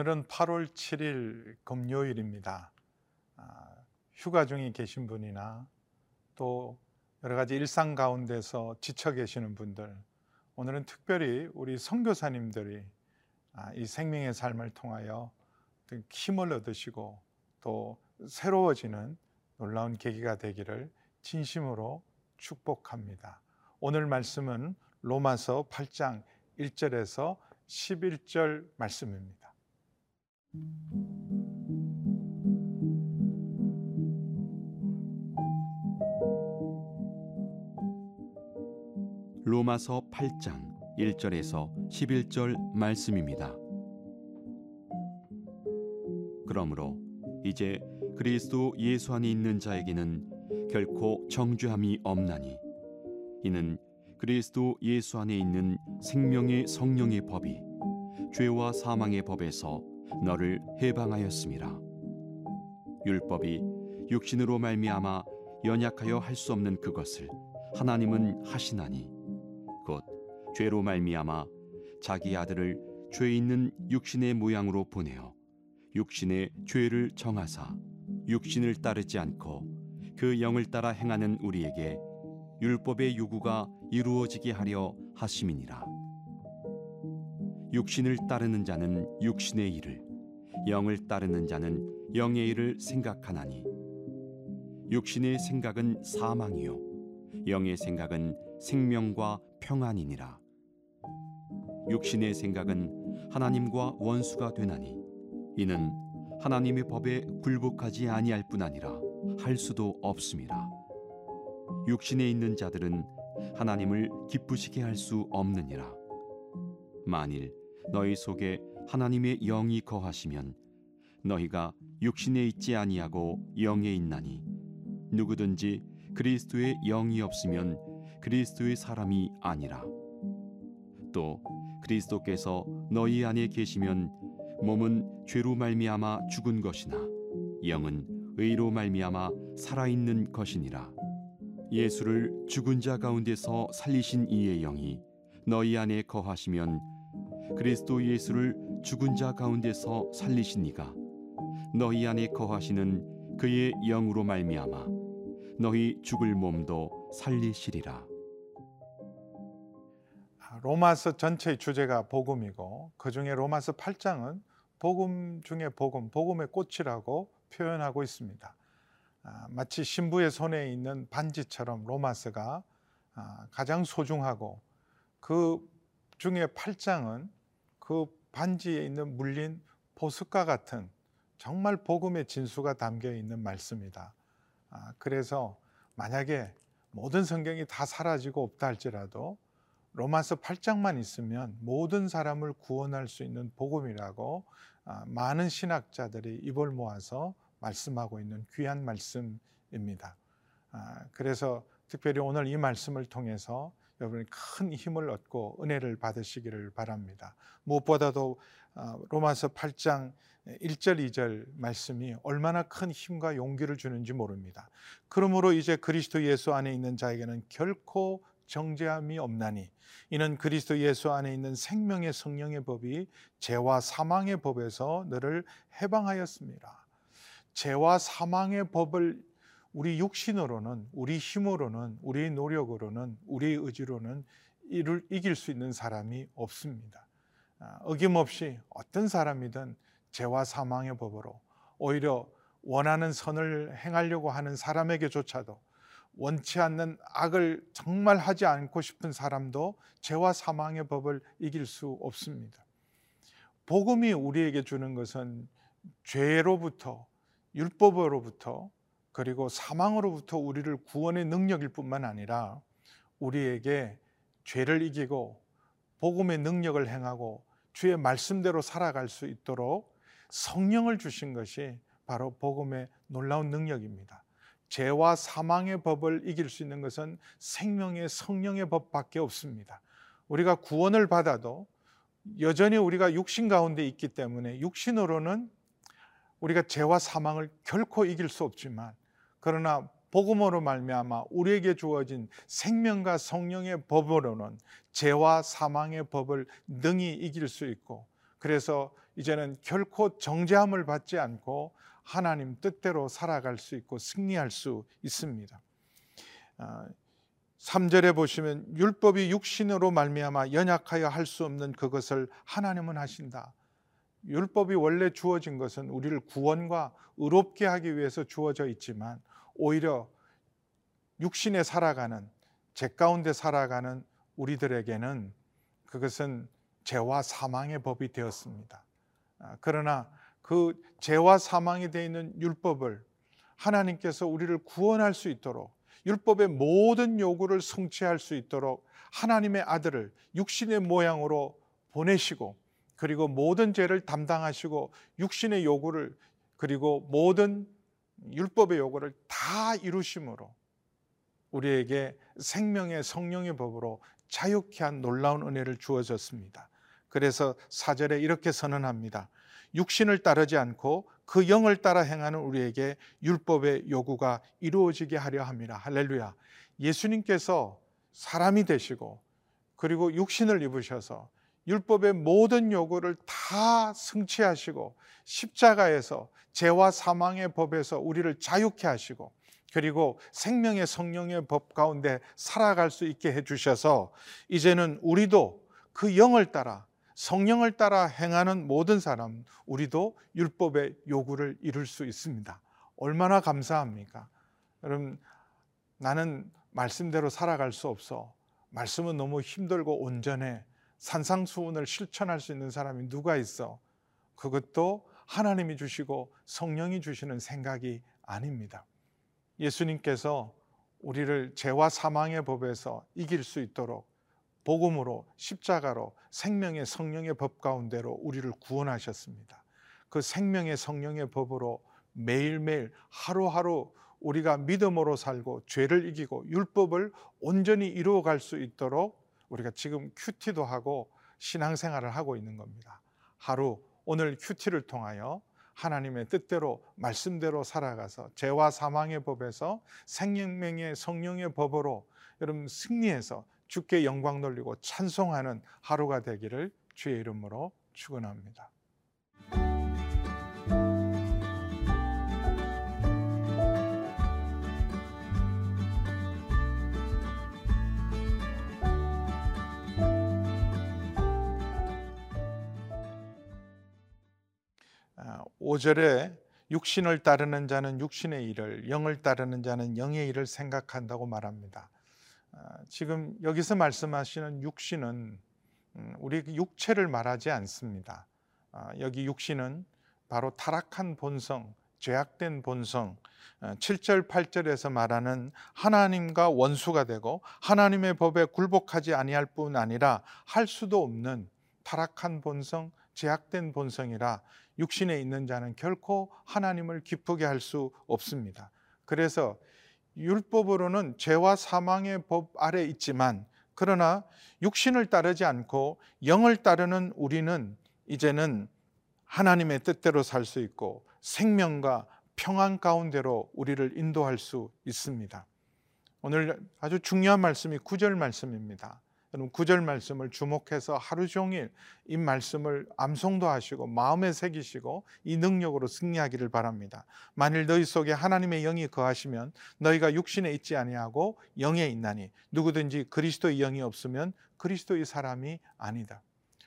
오늘은 8월 7일 금요일입니다. 아, 휴가 중에 계신 분이나 또 여러 가지 일상 가운데서 지쳐 계시는 분들, 오늘은 특별히 우리 선교사님들이 아, 이 생명의 삶을 통하여 힘을 얻으시고 또 새로워지는 놀라운 계기가 되기를 진심으로 축복합니다. 오늘 말씀은 로마서 8장 1절에서 11절 말씀입니다. 로마서 8장 1절에서 11절 말씀입니다. 그러므로 이제 그리스도 예수 안에 있는 자에게는 결코 정죄함이 없나니 이는 그리스도 예수 안에 있는 생명의 성령의 법이 죄와 사망의 법에서 너를 해방하였습니다. 율법이 육신으로 말미암아 연약하여 할 수 없는 그것을 하나님은 하시나니 곧 죄로 말미암아 자기 아들을 죄 있는 육신의 모양으로 보내어 육신의 죄를 정하사 육신을 따르지 않고 그 영을 따라 행하는 우리에게 율법의 요구가 이루어지게 하려 하심이니라. 육신을 따르는 자는 육신의 일을, 영을 따르는 자는 영의 일을 생각하나니 육신의 생각은 사망이요 영의 생각은 생명과 평안이니라. 육신의 생각은 하나님과 원수가 되나니 이는 하나님의 법에 굴복하지 아니할 뿐 아니라 할 수도 없습니다. 육신에 있는 자들은 하나님을 기쁘시게 할 수 없느니라. 만일 너희 속에 하나님의 영이 거하시면 너희가 육신에 있지 아니하고 영에 있나니 누구든지 그리스도의 영이 없으면 그리스도의 사람이 아니라. 또 그리스도께서 너희 안에 계시면 몸은 죄로 말미암아 죽은 것이나 영은 의로 말미암아 살아 있는 것이니라. 예수를 죽은 자 가운데서 살리신 이의 영이 너희 안에 거하시면 그리스도 예수를 죽은 자 가운데서 살리신 이가 너희 안에 거하시는 그의 영으로 말미암아 너희 죽을 몸도 살리시리라. 로마서 전체의 주제가 복음이고 그 중에 로마서 8장은 복음 중에 복음, 복음의 꽃이라고 표현하고 있습니다. 아, 마치 신부의 손에 있는 반지처럼 로마서가 아, 가장 소중하고 그 중에 8장은 그 반지에 있는 물린 보석과 같은 정말 복음의 진수가 담겨 있는 말씀이다. 아, 그래서 만약에 모든 성경이 다 사라지고 없다 할지라도 로마서 8장만 있으면 모든 사람을 구원할 수 있는 복음이라고 많은 신학자들이 입을 모아서 말씀하고 있는 귀한 말씀입니다. 아, 그래서 특별히 오늘 이 말씀을 통해서 여러분이 큰 힘을 얻고 은혜를 받으시기를 바랍니다. 무엇보다도 아, 로마서 8장 1절, 2절 말씀이 얼마나 큰 힘과 용기를 주는지 모릅니다. 그러므로 이제 그리스도 예수 안에 있는 자에게는 결코 정죄함이 없나니 이는 그리스도 예수 안에 있는 생명의 성령의 법이 죄와 사망의 법에서 너를 해방하였습니다. 죄와 사망의 법을 우리 육신으로는 우리 힘으로는 우리 노력으로는 우리 의지로는 이를 이길 수 있는 사람이 없습니다. 아, 어김없이 어떤 사람이든 죄와 사망의 법으로 오히려 원하는 선을 행하려고 하는 사람에게조차도 원치 않는 악을 정말 하지 않고 싶은 사람도 죄와 사망의 법을 이길 수 없습니다. 복음이 우리에게 주는 것은 죄로부터 율법으로부터 그리고 사망으로부터 우리를 구원의 능력일 뿐만 아니라 우리에게 죄를 이기고 복음의 능력을 행하고 주의 말씀대로 살아갈 수 있도록 성령을 주신 것이 바로 복음의 놀라운 능력입니다. 죄와 사망의 법을 이길 수 있는 것은 생명의 성령의 법밖에 없습니다. 우리가 구원을 받아도 여전히 우리가 육신 가운데 있기 때문에 육신으로는 우리가 죄와 사망을 결코 이길 수 없지만 그러나 복음으로 말미암아 우리에게 주어진 생명과 성령의 법으로는 죄와 사망의 법을 능히 이길 수 있고 그래서 이제는 결코 정죄함을 받지 않고 하나님 뜻대로 살아갈 수 있고 승리할 수 있습니다. 3절에 아, 보시면 율법이 육신으로 말미암아 연약하여 할 수 없는 그것을 하나님은 하신다. 율법이 원래 주어진 것은 우리를 구원과 의롭게 하기 위해서 주어져 있지만 오히려 육신에 살아가는 제 가운데 살아가는 우리들에게는 그것은 죄와 사망의 법이 되었습니다. 아, 그러나 그 죄와 사망이 되어 있는 율법을 하나님께서 우리를 구원할 수 있도록 율법의 모든 요구를 성취할 수 있도록 하나님의 아들을 육신의 모양으로 보내시고 그리고 모든 죄를 담당하시고 육신의 요구를 그리고 모든 율법의 요구를 다 이루심으로 우리에게 생명의 성령의 법으로 자유케 한 놀라운 은혜를 주어졌습니다. 그래서 사절에 이렇게 선언합니다. 육신을 따르지 않고 그 영을 따라 행하는 우리에게 율법의 요구가 이루어지게 하려 함이라. 할렐루야. 예수님께서 사람이 되시고 그리고 육신을 입으셔서 율법의 모든 요구를 다 성취하시고 십자가에서 죄와 사망의 법에서 우리를 자유케 하시고 그리고 생명의 성령의 법 가운데 살아갈 수 있게 해 주셔서 이제는 우리도 그 영을 따라 성령을 따라 행하는 모든 사람 우리도 율법의 요구를 이룰 수 있습니다. 얼마나 감사합니까? 여러분 나는 말씀대로 살아갈 수 없어. 말씀은 너무 힘들고 온전해. 산상수훈을 실천할 수 있는 사람이 누가 있어? 그것도 하나님이 주시고 성령이 주시는 생각이 아닙니다. 예수님께서 우리를 죄와 사망의 법에서 이길 수 있도록 복음으로 십자가로 생명의 성령의 법 가운데로 우리를 구원하셨습니다. 그 생명의 성령의 법으로 매일매일 하루하루 우리가 믿음으로 살고 죄를 이기고 율법을 온전히 이루어 갈 수 있도록 우리가 지금 큐티도 하고 신앙생활을 하고 있는 겁니다. 하루 오늘 큐티를 통하여 하나님의 뜻대로 말씀대로 살아가서 죄와 사망의 법에서 생명의 성령의 법으로 여러분 승리해서 주께 영광 돌리고 찬송하는 하루가 되기를 주의 이름으로 축원합니다. 아, 오절에 육신을 따르는 자는 육신의 일을, 영을 따르는 자는 영의 일을 생각한다고 말합니다. 아, 지금 여기서 말씀하시는 육신은 음, 우리 육체를 말하지 않습니다. 아, 여기 육신은 바로 타락한 본성, 죄악된 본성, 7절, 8절에서 말하는 하나님과 원수가 되고 하나님의 법에 굴복하지 아니할 뿐 아니라 할 수도 없는 타락한 본성, 제약된 본성이라 육신에 있는 자는 결코 하나님을 기쁘게 할 수 없습니다. 그래서 율법으로는 죄와 사망의 법 아래 있지만 그러나 육신을 따르지 않고 영을 따르는 우리는 이제는 하나님의 뜻대로 살 수 있고 생명과 평안 가운데로 우리를 인도할 수 있습니다. 오늘 아주 중요한 말씀이 구절 말씀입니다. 여러분 구절 말씀을 주목해서 하루 종일 이 말씀을 암송도 하시고 마음에 새기시고 이 능력으로 승리하기를 바랍니다. 만일 너희 속에 하나님의 영이 거하시면 너희가 육신에 있지 아니하고 영에 있나니 누구든지 그리스도의 영이 없으면 그리스도의 사람이 아니다.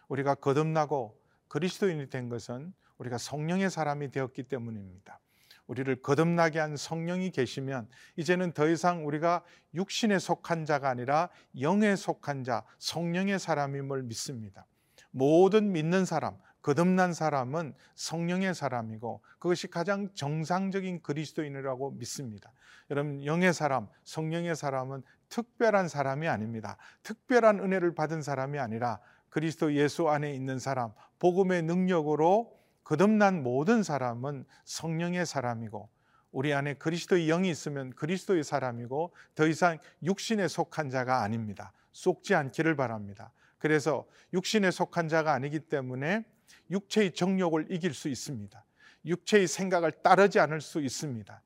우리가 거듭나고 그리스도인이 된 것은 우리가 성령의 사람이 되었기 때문입니다. 우리를 거듭나게 한 성령이 계시면 이제는 더 이상 우리가 육신에 속한 자가 아니라 영에 속한 자, 성령의 사람임을 믿습니다. 모든 믿는 사람, 거듭난 사람은 성령의 사람이고 그것이 가장 정상적인 그리스도인이라고 믿습니다. 여러분 영의 사람, 성령의 사람은 특별한 사람이 아닙니다. 특별한 은혜를 받은 사람이 아니라 그리스도 예수 안에 있는 사람, 복음의 능력으로 거듭난 모든 사람은 성령의 사람이고 우리 안에 그리스도의 영이 있으면 그리스도의 사람이고 더 이상 육신에 속한 자가 아닙니다. 속지 않기를 바랍니다. 그래서 육신에 속한 자가 아니기 때문에 육체의 정욕을 이길 수 있습니다. 육체의 생각을 따르지 않을 수 있습니다.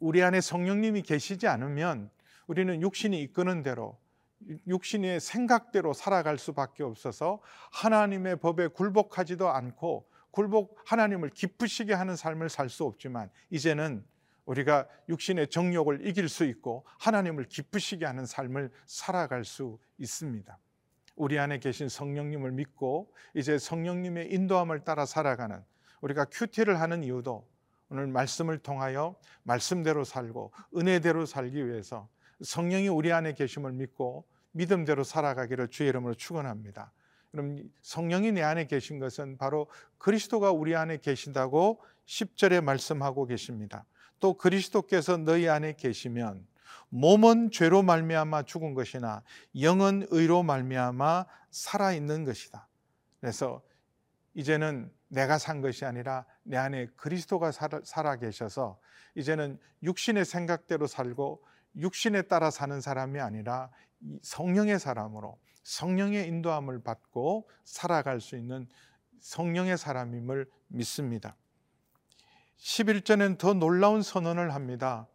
우리 안에 성령님이 계시지 않으면 우리는 육신이 이끄는 대로 육신의 생각대로 살아갈 수밖에 없어서 하나님의 법에 굴복하지도 않고 굴복 하나님을 기쁘시게 하는 삶을 살 수 없지만 이제는 우리가 육신의 정욕을 이길 수 있고 하나님을 기쁘시게 하는 삶을 살아갈 수 있습니다. 우리 안에 계신 성령님을 믿고 이제 성령님의 인도함을 따라 살아가는 우리가 큐티를 하는 이유도 오늘 말씀을 통하여 말씀대로 살고 은혜대로 살기 위해서 성령이 우리 안에 계심을 믿고 믿음대로 살아가기를 주의 이름으로 축원합니다. 그럼 성령이 내 안에 계신 것은 바로 그리스도가 우리 안에 계신다고 10절에 말씀하고 계십니다. 또 그리스도께서 너희 안에 계시면 몸은 죄로 말미암아 죽은 것이나 영은 의로 말미암아 살아 있는 것이다. 그래서 이제는 내가 산 것이 아니라 내 안에 그리스도가 살아, 계셔서 이제는 육신의 생각대로 살고 육신에 따라 사는 사람이 아니라 성령의 사람으로 성령의 인도함을 받고 살아갈 수 있는 성령의 사람임을 믿습니다. 11절은 더 놀라운 선언을 합니다.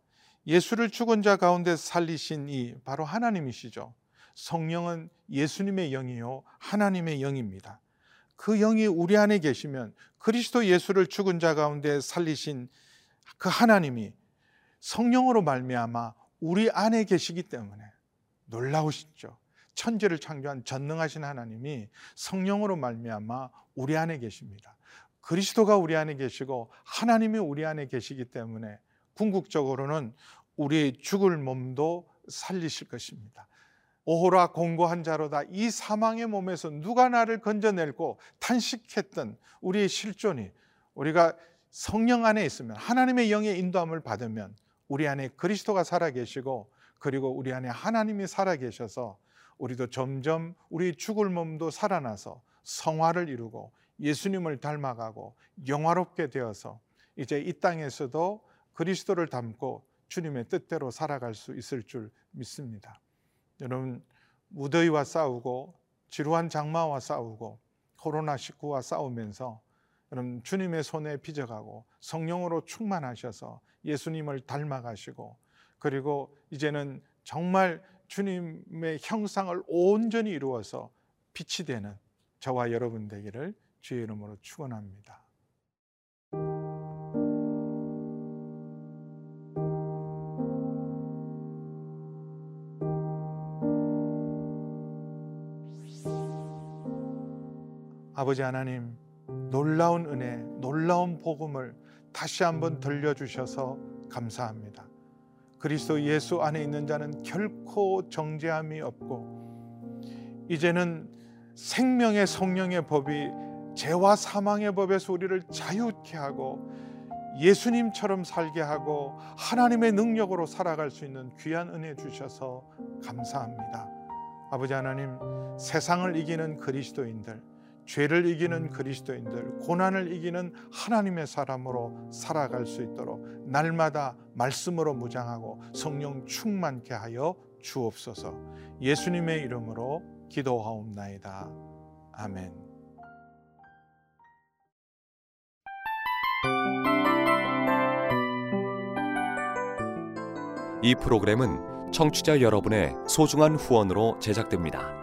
예수를 죽은 자 가운데 살리신 이 바로 하나님이시죠. 성령은 예수님의 영이요 하나님의 영입니다. 그 영이 우리 안에 계시면 그리스도 예수를 죽은 자 가운데 살리신 그 하나님이 성령으로 말미암아 우리 안에 계시기 때문에 놀라우시죠. 천지를 창조한 전능하신 하나님이 성령으로 말미암아 우리 안에 계십니다. 그리스도가 우리 안에 계시고 하나님이 우리 안에 계시기 때문에 궁극적으로는 우리의 죽을 몸도 살리실 것입니다. 오호라 공고한 자로다 이 사망의 몸에서 누가 나를 건져낼고 탄식했던 우리의 실존이 우리가 성령 안에 있으면 하나님의 영의 인도함을 받으면 우리 안에 그리스도가 살아 계시고 그리고 우리 안에 하나님이 살아 계셔서 우리도 점점 우리 죽을 몸도 살아나서 성화를 이루고 예수님을 닮아가고 영화롭게 되어서 이제 이 땅에서도 그리스도를 닮고 주님의 뜻대로 살아갈 수 있을 줄 믿습니다. 여러분 무더위와 싸우고 지루한 장마와 싸우고 코로나19와 싸우면서 여러분 주님의 손에 빚어가고 성령으로 충만하셔서 예수님을 닮아가시고 그리고 이제는 정말 주님의 형상을 온전히 이루어서 빛이 되는 저와 여러분 되기를 주의 이름으로 축원합니다. 아버지 하나님 놀라운 은혜, 놀라운 복음을 다시 한번 들려주셔서 감사합니다. 그리스도 예수 안에 있는 자는 결코 정죄함이 없고 이제는 생명의 성령의 법이 죄와 사망의 법에서 우리를 자유케 하고 예수님처럼 살게 하고 하나님의 능력으로 살아갈 수 있는 귀한 은혜 주셔서 감사합니다. 아버지 하나님, 세상을 이기는 그리스도인들 죄를 이기는 그리스도인들, 고난을 이기는 하나님의 사람으로 살아갈 수 있도록 날마다 말씀으로 무장하고 성령 충만케 하여 주옵소서. 예수님의 이름으로 기도하옵나이다. 아멘. 이 프로그램은 청취자 여러분의 소중한 후원으로 제작됩니다.